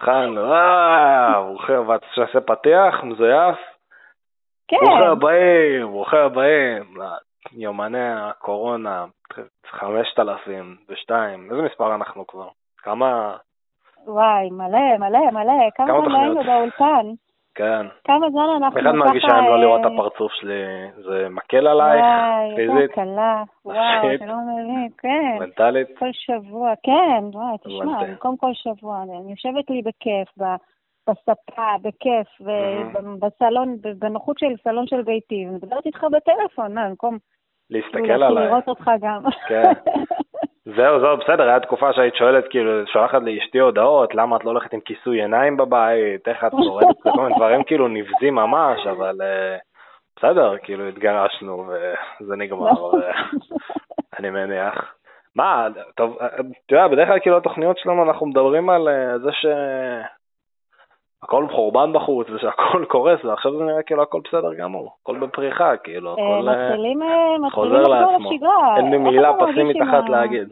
התחלנו, אה, ברוכים הבאים, שעשה פתיח, מזויף? כן. ברוכים הבאים, ברוכים הבאים. יומני הקורונה, 5002, איזה מספר אנחנו כבר? כמה... וואי, מלא, מלא, מלא. כמה כמה לא היינו? באולפן? כן. כמה זמן אנחנו אחד מרגיש היום לא אה, לראות את הפרצוף שלי, זה מקל עלייך, וואי, איזה הקלה. וואו. אתה לא מבין, כן. מנטלית. כל שבוע, כן, וואי, תשמע. במקום כל שבוע, אני יושבת לי בכיף, בספה, בכיף, מהמם. ובסלון, בנוחות של סלון של ביתי, ומדברת איתך בטלפון, מה, במקום להסתכל כאילו, עליי. לראות אותך גם. כן. זהו, זהו, בסדר, הייתה תקופה שהיית שואלת, כאילו, שולחת לאשתי הודעות, למה את לא הולכת עם כיסוי עיניים בבית, איך את שורדת, כל מיני דברים כאילו נבזים ממש, אבל אה, בסדר, כאילו התגרשנו וזה נגמר, אה, אני מניח. מה, טוב, אה, אתה יודע, בדרך כלל כאילו התוכניות שלנו אנחנו מדברים על זה ש... הכל חורבן בחוץ ושהכל קורס, ועכשיו זה נראה כאילו הכל בסדר גמור, הכל בפריחה, כאילו, אה, הכל אה, אה, חוזר לעצמו. אין לי מילה פסימית אחת להגיד.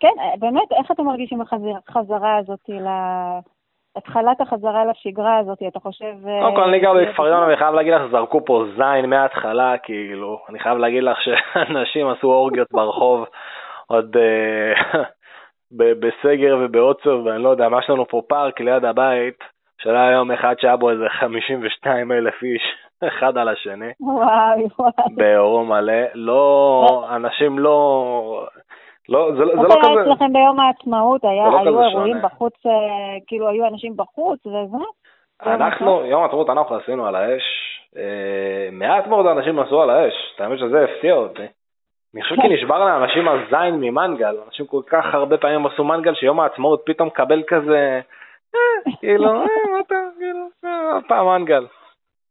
כן, באמת, איך אתה מרגיש עם החזרה הזאת, ל- התחלת החזרה לשגרה הזאת, אתה חושב... קודם כל, אני גר בכפר יונה, ואני חייב להגיד לך, זרקו פה זין מההתחלה, כאילו, אני חייב להגיד לך שאנשים עשו אורגיות ברחוב עוד בסגר ובעוצר, ואני לא יודע, מה יש לנו פה פארק ליד הבית, שהיה יום אחד שהיה בו איזה 52 אלף איש, אחד על השני, וואי, וואי. באירוע מלא, לא, אנשים לא, לא, זה, לא- זה לא היה כזה, אצלכם ביום העצמאות? היה- לא היו אירועים שונה. בחוץ, אה, כאילו היו אנשים בחוץ וזה? אנחנו, יום העצמאות אנחנו עשינו על האש, אה, מעט מאוד אנשים עשו על האש, האמת שזה הפתיע אותי. אני חושב כי נשבר לאנשים הזין ממנגל, אנשים כל כך הרבה פעמים עשו מנגל שיום העצמאות פתאום מקבל כזה, כאילו, אה, מה אתה, כאילו, אה, עוד פעם מנגל.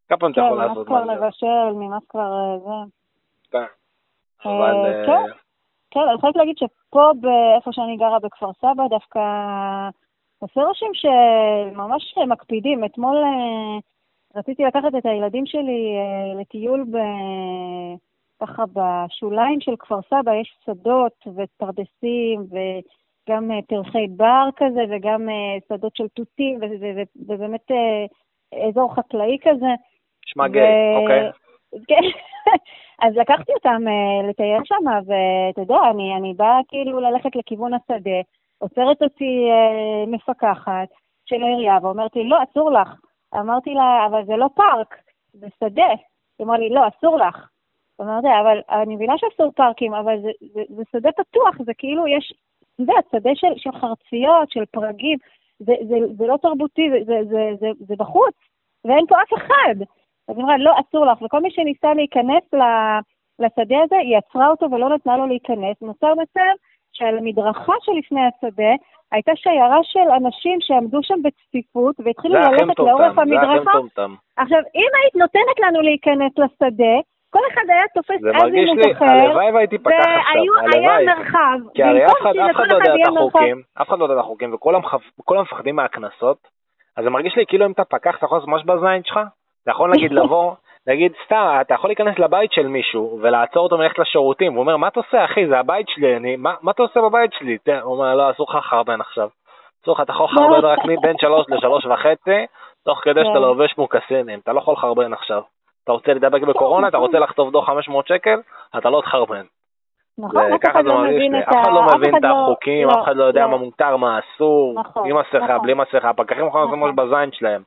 כמה פעמים אתה כן, יכול נמאס לעשות כבר מנגל? לבשל, נמאס כבר אה, זה. כן. אה, אבל, אה, כן. כן, אני חייבת להגיד שפה, באיפה שאני גרה בכפר סבא, דווקא עושה רושם שממש מקפידים. אתמול אה, רציתי לקחת את הילדים שלי אה, לטיול ב... ככה בשוליים של כפר סבא, יש שדות ופרדסים וגם אה, פרחי בר כזה וגם אה, שדות של תותים ובאמת אה, אזור חקלאי כזה. נשמע גיי, אוקיי. כן, אז לקחתי אותם לטייל שם, ואתה יודע, אני, אני באה כאילו ללכת לכיוון השדה, עוצרת אותי מפקחת של העירייה ואומרת לי, לא, אסור לך. אמרתי לה, אבל זה לא פארק, זה שדה. היא אמרה לי, לא, אסור לך. אמרתי, אבל אני מבינה שאסור פארקים, אבל זה, זה, זה שדה פתוח, זה כאילו יש, אתה יודע, שדה של, של חרציות, של פרגים, זה, זה, זה לא תרבותי, זה, זה, זה, זה, זה בחוץ, ואין פה אף אחד. אז היא אמרה, לא, אסור לך. וכל מי שניסה להיכנס לשדה הזה, היא עצרה אותו ולא נתנה לו להיכנס. נוצר מצב שעל המדרכה שלפני השדה הייתה שיירה של אנשים שעמדו שם בצפיפות והתחילו זה הכי ללכת לאורך מטומטם, זה הכי המדרכה. מטומטם. עכשיו, אם היית נותנת לנו להיכנס לשדה, כל אחד היה תופס זה אזימוט מרגיש לי, אחר, הלוואי והייתי פתח עכשיו, הלוואי. מרחב. כי הרי אף אחד, לא יודע את החוקים, אף אחד לא יודע את החוקים, וכולם מפחדים מהקנסות, אז זה מרגיש לי כאילו אם אתה פקח, אתה יכול לעשות ממש בזין שלך, אתה יכול נגיד לבוא, להגיד סתם, אתה יכול להיכנס לבית של מישהו ולעצור אותו מלכת לשירותים, הוא אומר, מה אתה עושה אחי, זה הבית שלי, אני, מה, מה אתה עושה בבית שלי? הוא אומר, לא, אסור לך לחרבן עכשיו. אסור לך, אתה יכול לחרבן רק מבין שלוש לשלוש וחצי, תוך כדי שאתה כן. לובש מוקסינים, אתה לא יכול לחרבן עכשיו. אתה רוצה להידבק בקורונה, אתה. רוצה לחטוף דוח 500 שקל, אתה לא תחרבן. נכון, אף אחד לא מבין את אף אחד לא מבין את לא- החוקים, אף אחד לא יודע מה מותר, מה אסור, נכון, עם מסכה, נכון. בלי מסכה, הפקחים יכולים לעשות. ממש בזין שלהם.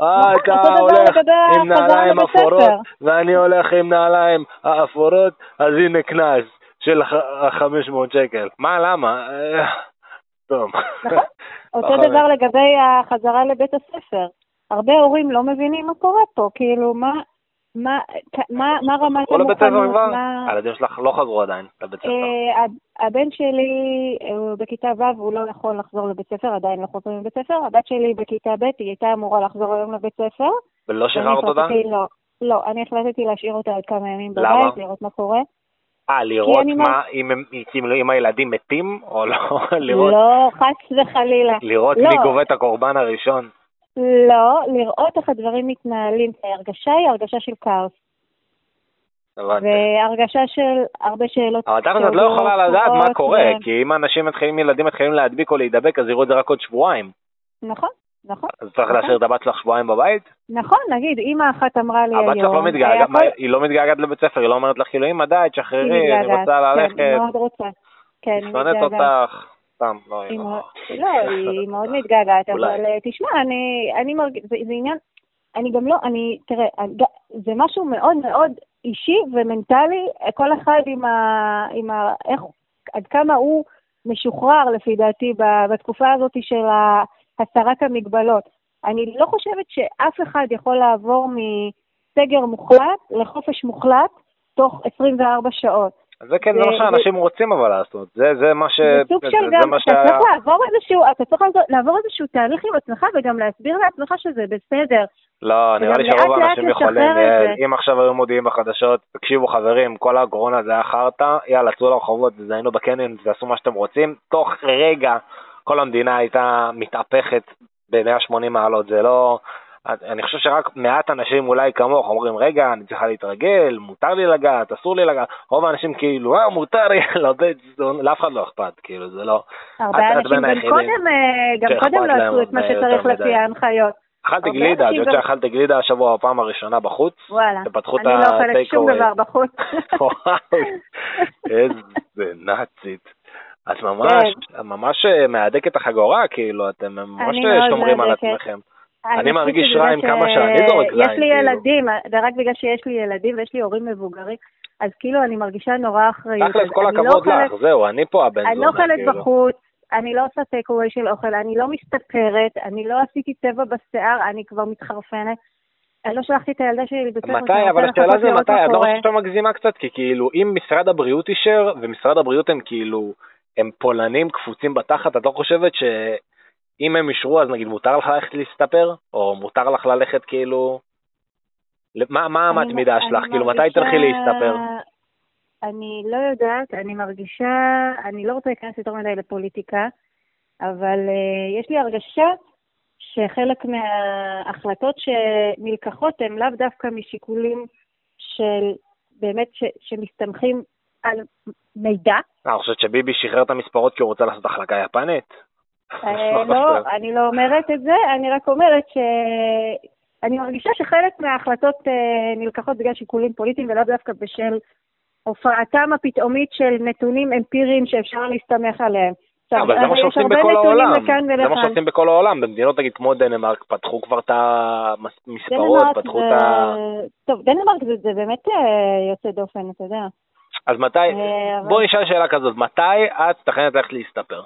אה, אתה הולך עם נעליים אפורות. ואני הולך עם נעליים האפורות, אז הנה קנס של ה-500 שקל. מה, למה? טוב. נכון. אותו. דבר לגבי החזרה לבית הספר. הרבה הורים לא מבינים מה קורה פה, כאילו, מה, מה, מה, מה רמת כל לבית ספר המוכנות, כבר? מה... הילדים שלך לא חזרו עדיין לבית ספר. אה, הב- הבן שלי הוא בכיתה ו', הוא לא יכול לחזור לבית ספר, עדיין לא חוזרים לבית ספר. הבת שלי בכיתה ב', היא הייתה אמורה לחזור היום לבית ספר. ולא שחררת אותה? לא. לא, אני החלטתי להשאיר אותה עוד כמה ימים למה? בבית, לראות מה קורה. אה, לראות מה, אם- אם הילדים מתים, או לא? לראות לא, חס וחלילה. לראות לא. מי גובה את הקורבן הראשון. לא, לראות איך הדברים מתנהלים. ההרגשה היא הרגשה של כאוס. והרגשה של הרבה שאלות. אבל תכל'ס את לא יכולה לדעת מה קורה, ו- כי אם אנשים מתחילים, ילדים מתחילים להדביק או להידבק, אז יראו את זה רק עוד שבועיים. נכון, נכון. אז צריך נכון. להשאיר את הבת שלך שבועיים בבית? נכון, נגיד, אמא אחת אמרה לי היום... הבת שלך לא מתגעגעת, כל- היא לא מתגעגעת לבית ספר, היא לא אומרת לך כאילו, אמא די, תשחררי, אני רוצה כן, ללכת, היא מאוד רוצה. כן, היא מתגעגעת. אותך, סתם, לא, היא היא מאוד- לא... לא, היא מאוד מתגעגעת. אבל אה, תשמע, אני, אני מרגיש, זה, זה עניין, אני גם לא, אני, תראה, זה משהו מאוד מאוד אישי ומנטלי, כל אחד עם ה... עם ה איך, עד כמה הוא משוחרר, לפי דעתי, בתקופה הזאת של הסרת המגבלות. אני לא חושבת שאף אחד יכול לעבור מסגר מוחלט לחופש מוחלט תוך 24 שעות. זה כן, זה מה שאנשים רוצים אבל לעשות, זה מה ש... זה סוג של גם, אתה צריך לעבור איזשהו, אתה צריך לעבור- לעבור איזשהו תהליך עם עצמך וגם להסביר לעצמך שזה בסדר. לא, נראה לי שרוב האנשים יכולים, זה. אם עכשיו היו מודיעים בחדשות, תקשיבו חברים, כל הקורונה זה היה חרטא, יאללה, צאו לרחובות, תזיינו בקניון, תעשו מה שאתם רוצים, תוך רגע כל המדינה הייתה מתהפכת ב-180 מעלות, זה לא... אני חושב שרק מעט אנשים אולי כמוך אומרים, רגע, אני צריכה להתרגל, מותר לי לגעת, אסור לי לגעת, רוב האנשים כאילו, אה, מותר לי, זה- זה- לאף אחד לא אכפת, כאילו, זה לא... הרבה אנשים גם קודם, אה, גם שאכפת קודם לא עשו את מה הרבה שצריך לפי. ההנחיות. אכלתי גלידה, את יודעת שאכלתי גלידה השבוע בפעם הראשונה בחוץ? וואלה, אני לא אוכלת שום. דבר בחוץ. וואו, איזה נאצית. את ממש, ממש אה, מהדקת החגורה, כאילו, אתם ממש שומרים על. עצמכם. אני מרגיש רע עם כמה שאני זורק זין, יש לי. ילדים, ורק בגלל שיש לי ילדים ויש לי הורים מבוגרים, אז כאילו אני מרגישה נורא אחריות. תכלס, כל לא הכבוד לך, זהו, אני פה הבן אני לא זונה, אוכלת כאילו. בחוץ, אני לא עושה טייק אווי של אוכל, אני לא מסתפרת, אני לא עשיתי צבע בשיער, אני כבר מתחרפנת. אני לא שלחתי את הילדה שלי לבית ספר, מתי, אבל השאלה זה מתי, את לא קורה. חושבת שאתה מגזימה קצת? כי כאילו, אם משרד הבריאות אישר, ומשרד הבריאות הם כאילו, הם פולנים קפוצים בתחת, את לא חושבת שאם הם אישרו, אז נגיד מותר לך ללכת להסתפר? או מותר לך ללכת כאילו... מה מה המתמידה אני שלך? כאילו, מתי תלכי להסתפר? אני לא יודעת, אני מרגישה, אני לא רוצה להיכנס יותר מדי לפוליטיקה, אבל uh, יש לי הרגשה שחלק מההחלטות שנלקחות הן לאו דווקא משיקולים של באמת ש, שמסתמכים על מידע. אה, אני חושבת שביבי שחרר את המספרות כי הוא רוצה לעשות החלקה יפנית? אה, לא, אני לא אומרת את זה, אני רק אומרת ש... אני מרגישה שחלק מההחלטות אה, נלקחות בגלל שיקולים פוליטיים ולאו דווקא בשל הופעתם הפתאומית של נתונים אמפיריים שאפשר להסתמך עליהם. אבל זה מה יש שעושים בכל העולם. זה מה. שעושים בכל העולם. במדינות, נגיד, כמו דנמרק, פתחו כבר את המספרות, פתחו. את ה... טוב, דנמרק זה, באמת אה, יוצא דופן, אתה יודע. אז מתי, אה, בואי נשאל שאלה כזאת, מתי את מתכננת ללכת להסתפר?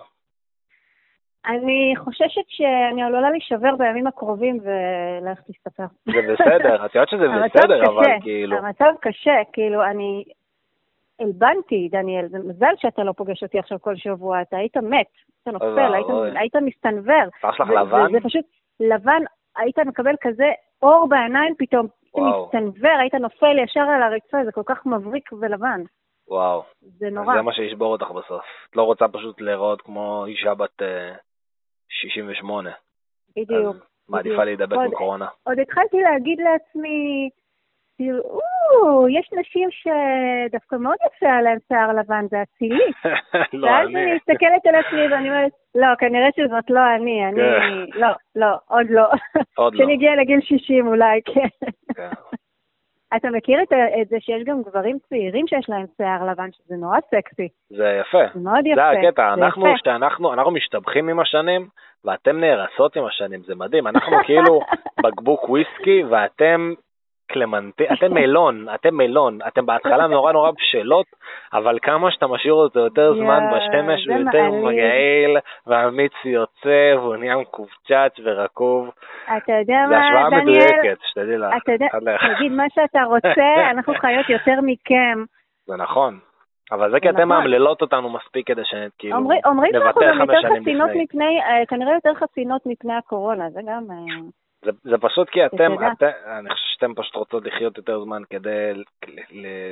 אני חוששת שאני עלולה להישבר בימים הקרובים וללכת להסתפר. זה בסדר, את יודעת שזה בסדר, אבל כאילו... המצב קשה, כאילו, אני הלבנתי, דניאל, זה מזל שאתה לא פוגש אותי עכשיו כל שבוע, אתה היית מת, אתה נופל, היית. היית מסתנוור. שלך זה- לבן? זה, פשוט לבן, היית מקבל כזה אור בעיניים פתאום, היית. מסתנוור, היית נופל ישר על הרצפה, זה כל כך מבריק ולבן, וואו. זה נורא. זה מה שישבור אותך בסוף. את לא רוצה פשוט להיראות כמו אישה בת אה, 68. בדיוק. מעדיפה. להידבק בקורונה. עוד התחלתי להגיד לעצמי, תראו, יש נשים שדווקא מאוד יפה עליהן שיער לבן, זה אצילי. לא, ואז אני... אני מסתכלת על עצמי ואני אומרת, לא, כנראה שזאת לא אני, אני, כן. לא, לא, עוד לא. עוד לא. כשאני אגיע לגיל 60 אולי, כן. אתה מכיר את זה שיש גם גברים צעירים שיש להם שיער לבן, שזה נורא סקסי, זה יפה. זה מאוד יפה. זה הקטע, זה אנחנו, יפה. שאנחנו, אנחנו משתבחים עם השנים, ואתם נהרסות עם השנים, זה מדהים. אנחנו כאילו בקבוק וויסקי, ואתם קלמנטי, אתם מלון, אתם מלון. אתם בהתחלה נורא נורא בשלות, אבל כמה שאתה משאיר אותו יותר זמן בשמש, זה הוא יותר. מגעיל, והמיץ יוצא, והוא נהיה מקובצ'ץ' ורקוב. אתה יודע זה מה, השוואה דניאל? מדויקת, שתדעי לך. אתה יודע. תגיד מה שאתה רוצה, אנחנו חיות יותר מכם. זה נכון. אבל זה כי זה אתם נכון. מאמללות אותנו מספיק כדי שכאילו אומרים אומרים שאנחנו נוותר גם חמש יותר שנים חסינות לפני. מפני, אה, כנראה יותר חסינות מפני הקורונה, זה גם... אה, זה, זה פשוט כי. אתם, אני חושב שאתם פשוט רוצות לחיות יותר זמן כדי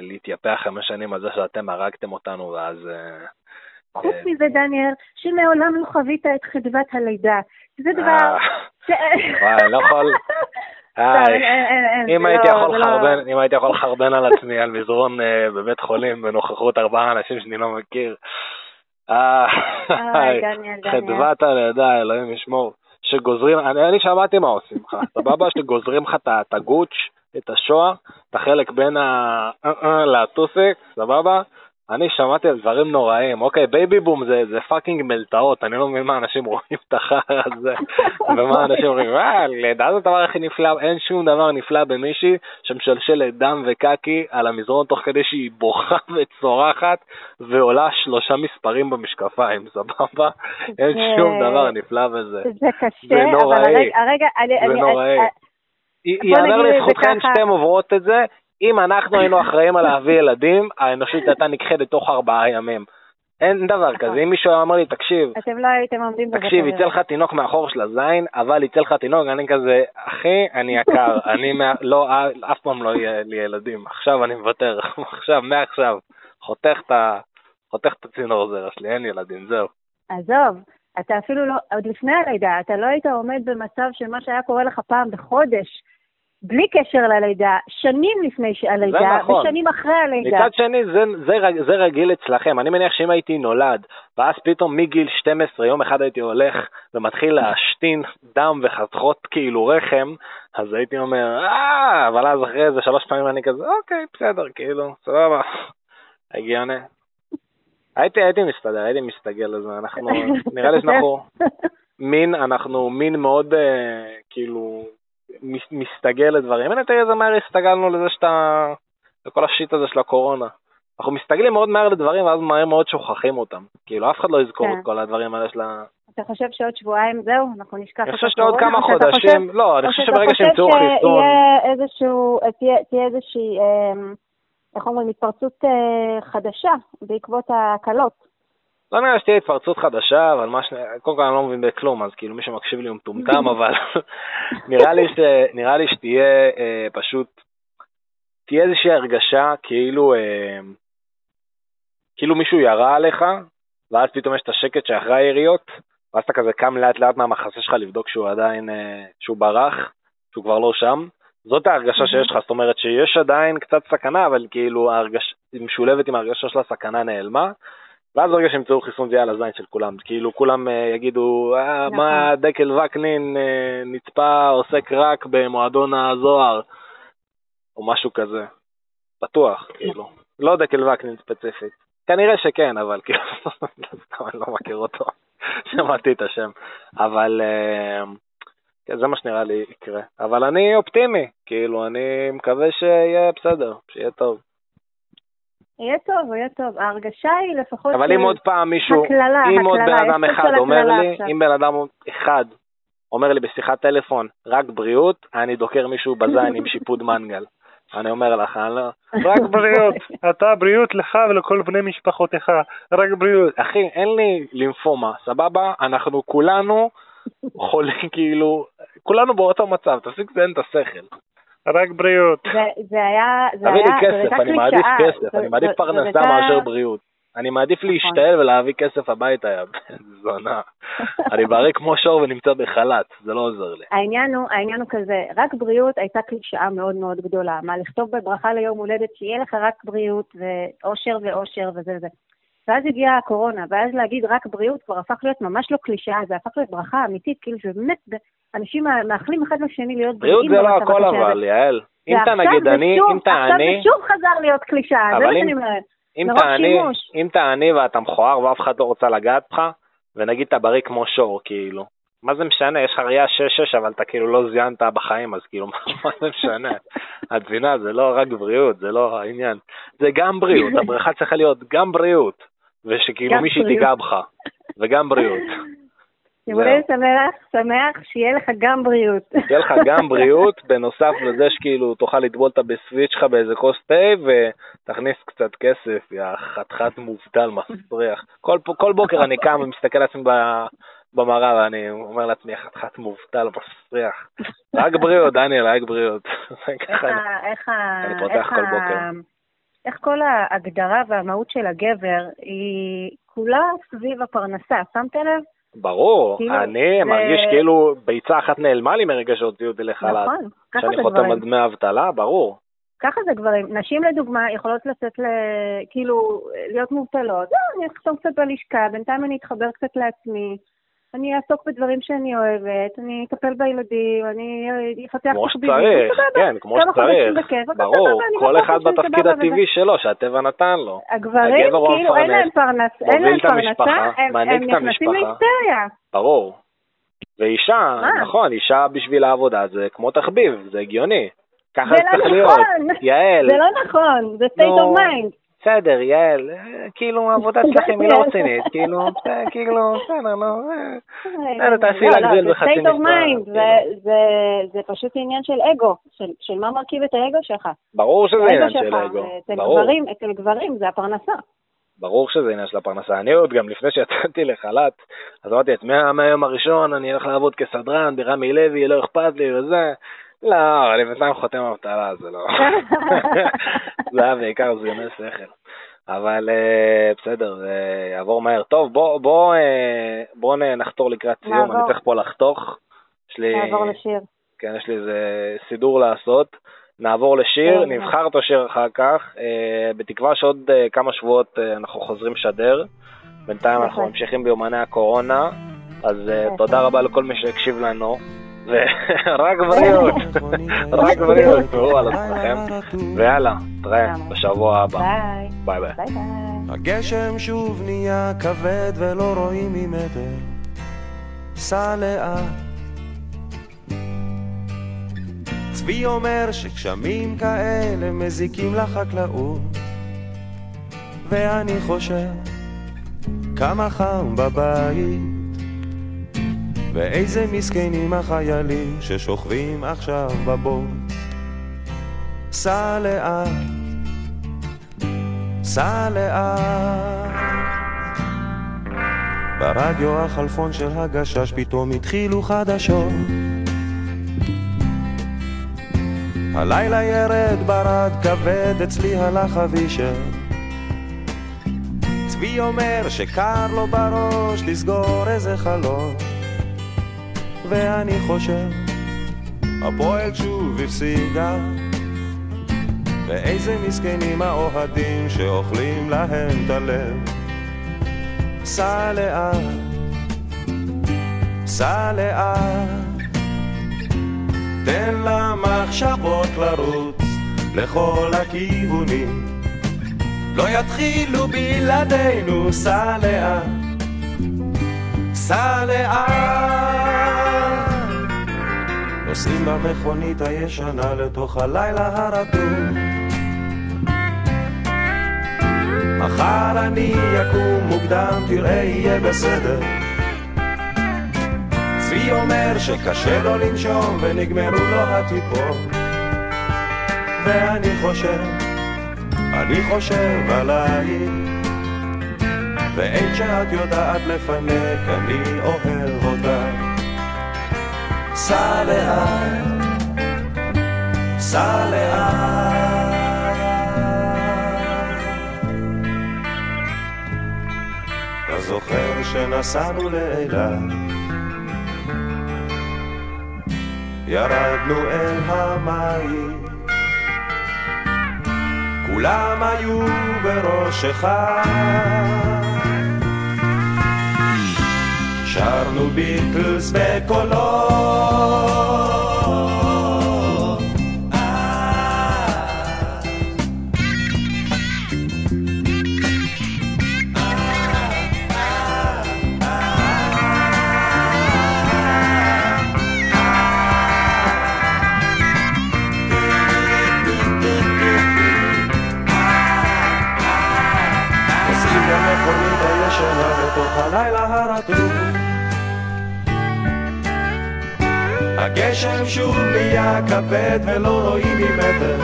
להתייפח חמש שנים על זה שאתם הרגתם אותנו ואז... אה, חוץ אה, מזה, דניאל, שמעולם לא חווית את חדוות הלידה. זה דבר... אה, וואי, לא יכול... אם הייתי יכול לחרבן, על עצמי על מזרון אה, בבית חולים בנוכחות ארבעה אנשים שאני לא מכיר. אה, דניאל, דניאל. חדוות הלידה, אלוהים ישמור. שגוזרים, אני, אני שמעתי מה עושים לך, סבבה? שגוזרים לך את הגוץ', את השואה, את החלק בין ה... לטוסיק, סבבה? אני שמעתי על דברים נוראים, אוקיי, בייבי בום זה, זה פאקינג מלטעות, אני לא מבין מה אנשים רואים את החרא הזה, ומה אנשים אומרים, אה, לידה זה הדבר הכי נפלא, אין שום דבר נפלא במישהי שמשלשלת דם וקקי על המזרון תוך כדי שהיא בוכה וצורחת ועולה שלושה מספרים במשקפיים, סבבה? אין שום דבר נפלא בזה. זה קשה, זה נוראי, אבל הרגע, זה נוראי. ייאמר לזכותכן שאתן עוברות את זה, אם אנחנו היינו אחראים על להביא ילדים, האנושות הייתה נכחדת תוך ארבעה ימים. אין דבר נכון. כזה, אם מישהו היה אומר לי, תקשיב, אתם לא הייתם עומדים בבטריה. תקשיב, יצא לך תינוק מהחור של הזין, אבל יצא לך תינוק, אני כזה, אחי, אני יקר, אני לא, אף פעם לא יהיה לי ילדים, עכשיו אני מוותר, עכשיו, מעכשיו, חותך את הצינור זרע שלי, אין ילדים, זהו. עזוב, אתה אפילו לא, עוד לפני הלידה, אתה לא היית עומד במצב של מה שהיה קורה לך פעם בחודש, בלי קשר ללידה, שנים לפני הלידה, נכון. ושנים אחרי הלידה. מצד שני, זה, זה, זה רגיל אצלכם. אני מניח שאם הייתי נולד, ואז פתאום מגיל 12, יום אחד הייתי הולך ומתחיל להשתין דם וחתכות כאילו רחם, אז הייתי אומר, אה, אבל אז אחרי איזה שלוש פעמים אני כזה, אוקיי, בסדר, כאילו, סבבה, הגיוני. הייתי, הייתי מסתדר, הייתי מסתגל לזה, אנחנו, נראה לי שאנחנו מין, אנחנו מין מאוד, אה, כאילו, מסתגל לדברים. הנה תראה איזה מהר הסתגלנו לזה שאתה... לכל השיט הזה של הקורונה. אנחנו מסתגלים מאוד מהר לדברים ואז מהר מאוד שוכחים אותם. כאילו אף אחד לא יזכור כן. את כל הדברים האלה של ה... אתה חושב שעוד שבועיים זהו, אנחנו נשכח את הקורונה? אני חושב שעוד כמה חודשים, לא, אני חושב שברגע שימצאו חיסון... איזשהו, תהיה איזושהי, אמ, איך אומרים, התפרצות אה, חדשה בעקבות ההקלות. לא נראה שתהיה התפרצות חדשה, אבל מה ש... קודם כל אני לא מבין בכלום, אז כאילו מי שמקשיב לי הוא מטומטם, אבל נראה, לי ש... נראה לי שתהיה אה, פשוט, תהיה איזושהי הרגשה כאילו, אה, כאילו מישהו ירה עליך, ואז פתאום יש את השקט שאחרי היריות, ואז אתה כזה קם לאט לאט מהמחסה שלך לבדוק שהוא עדיין, אה, שהוא ברח, שהוא כבר לא שם. זאת ההרגשה שיש לך, זאת אומרת שיש עדיין קצת סכנה, אבל כאילו ההרגש... משולבת עם ההרגשה של הסכנה נעלמה, ואז ברגע שימצאו חיסון זה יהיה על הזין של כולם, כאילו כולם uh, יגידו, אה, נכון. מה דקל וקנין uh, נצפה עוסק רק במועדון הזוהר, או משהו כזה. בטוח, כאילו. לא דקל וקנין ספציפית. כנראה שכן, אבל כאילו, אני לא מכיר אותו, שמעתי את השם. אבל uh, זה מה שנראה לי יקרה. אבל אני אופטימי, כאילו, אני מקווה שיהיה בסדר, שיהיה טוב. יהיה טוב, יהיה טוב. ההרגשה היא לפחות... אבל אם עוד פעם מישהו, הקללה, אם עוד בן אדם אחד אומר לי, עכשיו. אם בן אדם אחד אומר לי בשיחת טלפון, רק בריאות, אני דוקר מישהו בזין עם שיפוד מנגל. אני אומר לך, אני לא... רק בריאות, אתה בריאות לך ולכל בני משפחותיך, רק בריאות. אחי, אין לי לימפומה, סבבה? אנחנו כולנו חולים, כאילו, כולנו באותו מצב, תפסיק לציין את השכל. רק בריאות. זה היה, זה היה, תביא לי כסף, אני מעדיף כסף, אני מעדיף פרנסה מאשר בריאות. אני מעדיף נכון. להשתעל ולהביא כסף הביתה, יא בן זונה. אני בריא כמו שור ונמצא בחל"ת, זה לא עוזר לי. העניין הוא, העניין הוא כזה, רק בריאות הייתה קלישאה מאוד מאוד גדולה. מה, לכתוב בברכה ליום הולדת שיהיה לך רק בריאות ואושר ואושר וזה וזה. ואז הגיעה הקורונה, ואז להגיד רק בריאות כבר הפך להיות ממש לא קלישאה, זה הפך להיות ברכה אמיתית, כאילו שבאמת אנשים מאחלים אחד לשני להיות בריאים. בריאות זה לא הכל אבל, יעל. אם אתה נגיד אני, אם אתה אני... עכשיו זה שוב חזר להיות קלישאה, זה מה שאני אומרת. אם תעני, אם תעני ואתה מכוער ואף אחד לא רוצה לגעת בך, ונגיד אתה בריא כמו שור, כאילו. מה זה משנה? יש לך ראייה 6-6, אבל אתה כאילו לא זיינת בחיים, אז כאילו, מה זה משנה? את מבינה, זה לא רק בריאות, זה לא העניין. זה גם בריאות, הברכה צריכה להיות גם בריאות, ושכאילו מישהי תיגע בך, וגם בריאות. יום הולדת שמח, שמח, שיהיה לך גם בריאות. שיהיה לך גם בריאות, בנוסף לזה שכאילו תוכל לטבול את הבסוויץ' שלך באיזה כוס תה, ותכניס קצת כסף, יא חתיכת מובטל מסריח. כל, כל בוקר אני קם ומסתכל על עצמי במראה ואני אומר לעצמי, חתיכת מובטל מסריח. רק בריאות, דניאל, רק בריאות. איך אני פותח כל בוקר. איך כל ההגדרה והמהות של הגבר היא כולה סביב הפרנסה, שמת לב? ברור, כאילו, אני זה... מרגיש כאילו ביצה אחת נעלמה לי מרגע שהוציאו אותי לחל"ת. נכון, ככה זה גברים. שאני חותם על דמי אבטלה, ברור. ככה זה גברים. נשים לדוגמה יכולות לצאת, ל... כאילו, להיות מובטלות. לא, אני אחתום קצת בלשכה, בינתיים אני אתחבר קצת לעצמי. אני אעסוק בדברים שאני אוהבת, אני אטפל בילדים, אני אפתח כמו שצריך, כן, כמו שצריך, ברור, כל אחד בתפקיד הטבעי שלו, שהטבע נתן לו. הגברים, כאילו, אין להם פרנסה, הם נכנסים להיסטריה. ברור. ואישה, נכון, אישה בשביל העבודה זה כמו תחביב, זה הגיוני. ככה זה צריך להיות. נכון. יעל. זה לא נכון, זה state of mind. בסדר, יעל, כאילו העבודה שלכם היא לא רצינית, כאילו, כאילו, בסדר, נו, בסדר, תעשי לא, להגדיל לא, בחצי. כאילו. זה פשוט עניין של אגו, של מה מרכיב את האגו שלך. ברור שזה עניין של אגו, ברור. אצל גברים זה הפרנסה. ברור שזה עניין של הפרנסה. אני עוד גם לפני שיצאתי לחל"ת, אז אמרתי לעצמי, מהיום הראשון אני הולך לעבוד כסדרן ברמי לוי, לא אכפת לי וזה. לא, אני בינתיים חותם אבטלה, זה לא. זה היה בעיקר זיוני שכל. אבל uh, בסדר, זה יעבור מהר. טוב, בוא, בוא, uh, בוא נחתור לקראת סיום, אני צריך פה לחתוך. נעבור לשיר. כן, יש לי איזה סידור לעשות. נעבור לשיר, כן. נבחר את השיר אחר כך, בתקווה שעוד כמה שבועות אנחנו חוזרים לשדר. בינתיים אנחנו. ממשיכים ביומני הקורונה, אז תודה רבה לכל מי שהקשיב לנו. ורק בריאות, רק בריאות, תראו על עצמכם, ויאללה, תראה בשבוע הבא. ביי ביי. הגשם שוב נהיה כבד ולא רואים ממטר, סע לאט. צבי אומר שגשמים כאלה מזיקים לחקלאות, ואני חושב כמה חם בבית. ואיזה מסכנים החיילים ששוכבים עכשיו בבוט. סע לאט, סע לאט. ברדיו החלפון של הגשש פתאום התחילו חדשות. הלילה ירד ברד כבד, אצלי הלך אבישר. צבי אומר שקר לו בראש לסגור איזה חלום. ואני חושב, הפועל שוב הפסידה. ואיזה מסכנים האוהדים שאוכלים להם את הלב. סע לאט, סע לאט, תן למחשבות לרוץ לכל הכיוונים. לא יתחילו בלעדינו, סע לאט, סע לאט. נוסעים במכונית הישנה לתוך הלילה הרדום. מחר אני אקום מוקדם, תראה יהיה בסדר. צבי אומר שקשה לו לנשום ונגמרו לו הטיפות. ואני חושב, אני חושב עלייך. ואין שאת יודעת לפנק, אני אוהב. סע לאט, סע לאט. אתה זוכר שנסענו לאילת, ירדנו אל המים, כולם היו בראש אחד. Charles Beatles pe color. הלילה הרטוב. הגשם שוב נהיה כבד ולא רואים ממטר.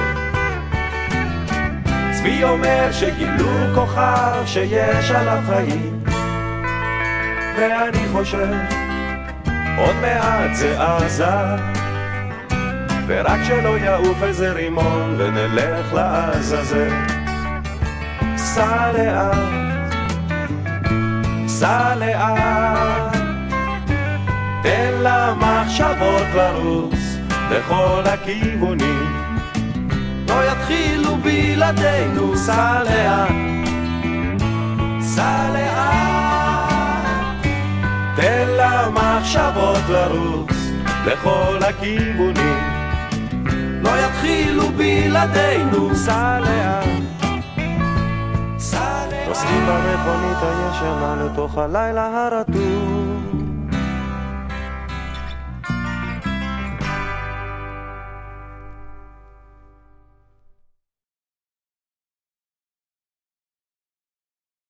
צבי אומר שגילו כוכב שיש עליו חיים. ואני חושב, עוד מעט זה עזה. ורק שלא יעוף איזה רימון ונלך לעזאזל. סע לאט תן למחשבות לרוץ לכל הכיוונים. לא יתחילו בלעדינו, סע לאט, סע לאט, תן למחשבות לרוץ לכל הכיוונים. לא יתחילו בלעדינו, סע לאט. נוסעים במכונית הישנה לתוך הלילה הרטוב.